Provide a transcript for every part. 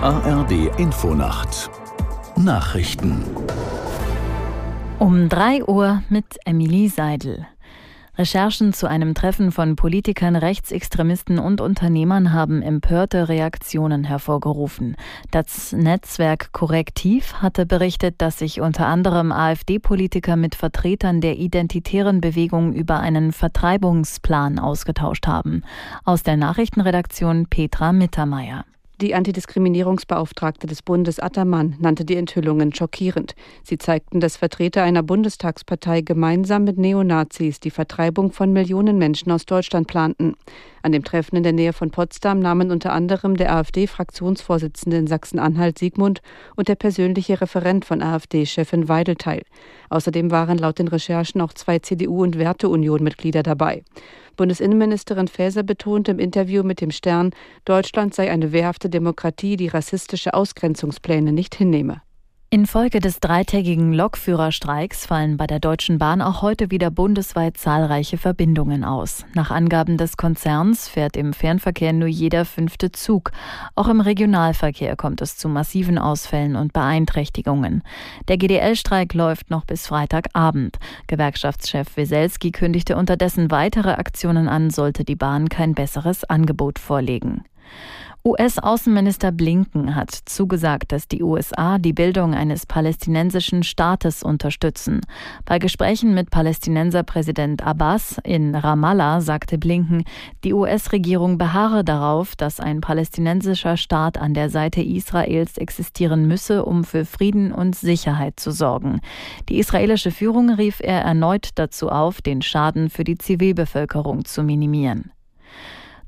ARD Infonacht Nachrichten um 3 Uhr mit Emilie Seidel. Recherchen zu einem Treffen von Politikern, Rechtsextremisten und Unternehmern haben empörte Reaktionen hervorgerufen. Das Netzwerk Korrektiv hatte berichtet, dass sich unter anderem AfD-Politiker mit Vertretern der identitären Bewegung über einen Vertreibungsplan ausgetauscht haben. Aus der Nachrichtenredaktion Petra Mittermeier. Die Antidiskriminierungsbeauftragte des Bundes Attermann nannte die Enthüllungen schockierend. Sie zeigten, dass Vertreter einer Bundestagspartei gemeinsam mit Neonazis die Vertreibung von Millionen Menschen aus Deutschland planten. An dem Treffen in der Nähe von Potsdam nahmen unter anderem der AfD-Fraktionsvorsitzende in Sachsen-Anhalt Siegmund und der persönliche Referent von AfD-Chefin Weidel teil. Außerdem waren laut den Recherchen auch zwei CDU- und Werteunion-Mitglieder dabei. Bundesinnenministerin Faeser betonte im Interview mit dem Stern, Deutschland sei eine wehrhafte Demokratie, die rassistische Ausgrenzungspläne nicht hinnehme. Infolge des dreitägigen Lokführerstreiks fallen bei der Deutschen Bahn auch heute wieder bundesweit zahlreiche Verbindungen aus. Nach Angaben des Konzerns fährt im Fernverkehr nur jeder fünfte Zug. Auch im Regionalverkehr kommt es zu massiven Ausfällen und Beeinträchtigungen. Der GDL-Streik läuft noch bis Freitagabend. Gewerkschaftschef Weselski kündigte unterdessen weitere Aktionen an, sollte die Bahn kein besseres Angebot vorlegen. US-Außenminister Blinken hat zugesagt, dass die USA die Bildung eines palästinensischen Staates unterstützen. Bei Gesprächen mit Palästinenserpräsident Abbas in Ramallah sagte Blinken, die US-Regierung beharre darauf, dass ein palästinensischer Staat an der Seite Israels existieren müsse, um für Frieden und Sicherheit zu sorgen. Die israelische Führung rief er erneut dazu auf, den Schaden für die Zivilbevölkerung zu minimieren.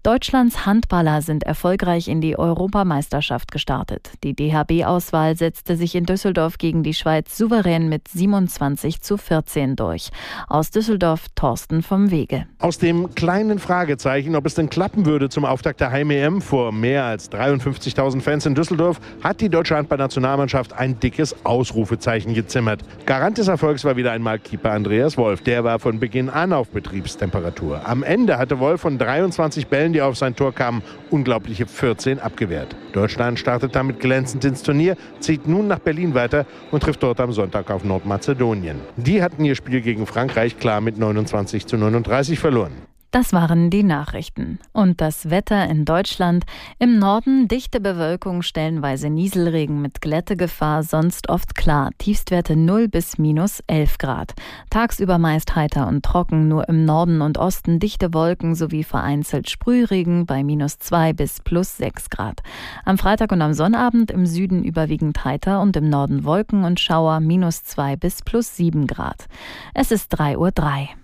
Deutschlands Handballer sind erfolgreich in die Europameisterschaft gestartet. Die DHB-Auswahl setzte sich in Düsseldorf gegen die Schweiz souverän mit 27 zu 14 durch. Aus Düsseldorf Thorsten vom Wege. Aus dem kleinen Fragezeichen, ob es denn klappen würde zum Auftakt der Heim-EM vor mehr als 53.000 Fans in Düsseldorf, hat die deutsche Handballnationalmannschaft ein dickes Ausrufezeichen gezimmert. Garant des Erfolgs war wieder einmal Keeper Andreas Wolf. Der war von Beginn an auf Betriebstemperatur. Am Ende hatte Wolf von 23 Bällen Bällen, die auf sein Tor kamen, unglaubliche 14 abgewehrt. Deutschland startet damit glänzend ins Turnier, zieht nun nach Berlin weiter und trifft dort am Sonntag auf Nordmazedonien. Die hatten ihr Spiel gegen Frankreich klar mit 29 zu 39 verloren. Das waren die Nachrichten. Und das Wetter in Deutschland. Im Norden dichte Bewölkung, stellenweise Nieselregen mit Glättegefahr, sonst oft klar. Tiefstwerte 0 bis minus 11 Grad. Tagsüber meist heiter und trocken, nur im Norden und Osten dichte Wolken sowie vereinzelt Sprühregen bei minus 2 bis plus 6 Grad. Am Freitag und am Sonnabend im Süden überwiegend heiter und im Norden Wolken und Schauer minus 2 bis plus 7 Grad. Es ist 3.03 Uhr.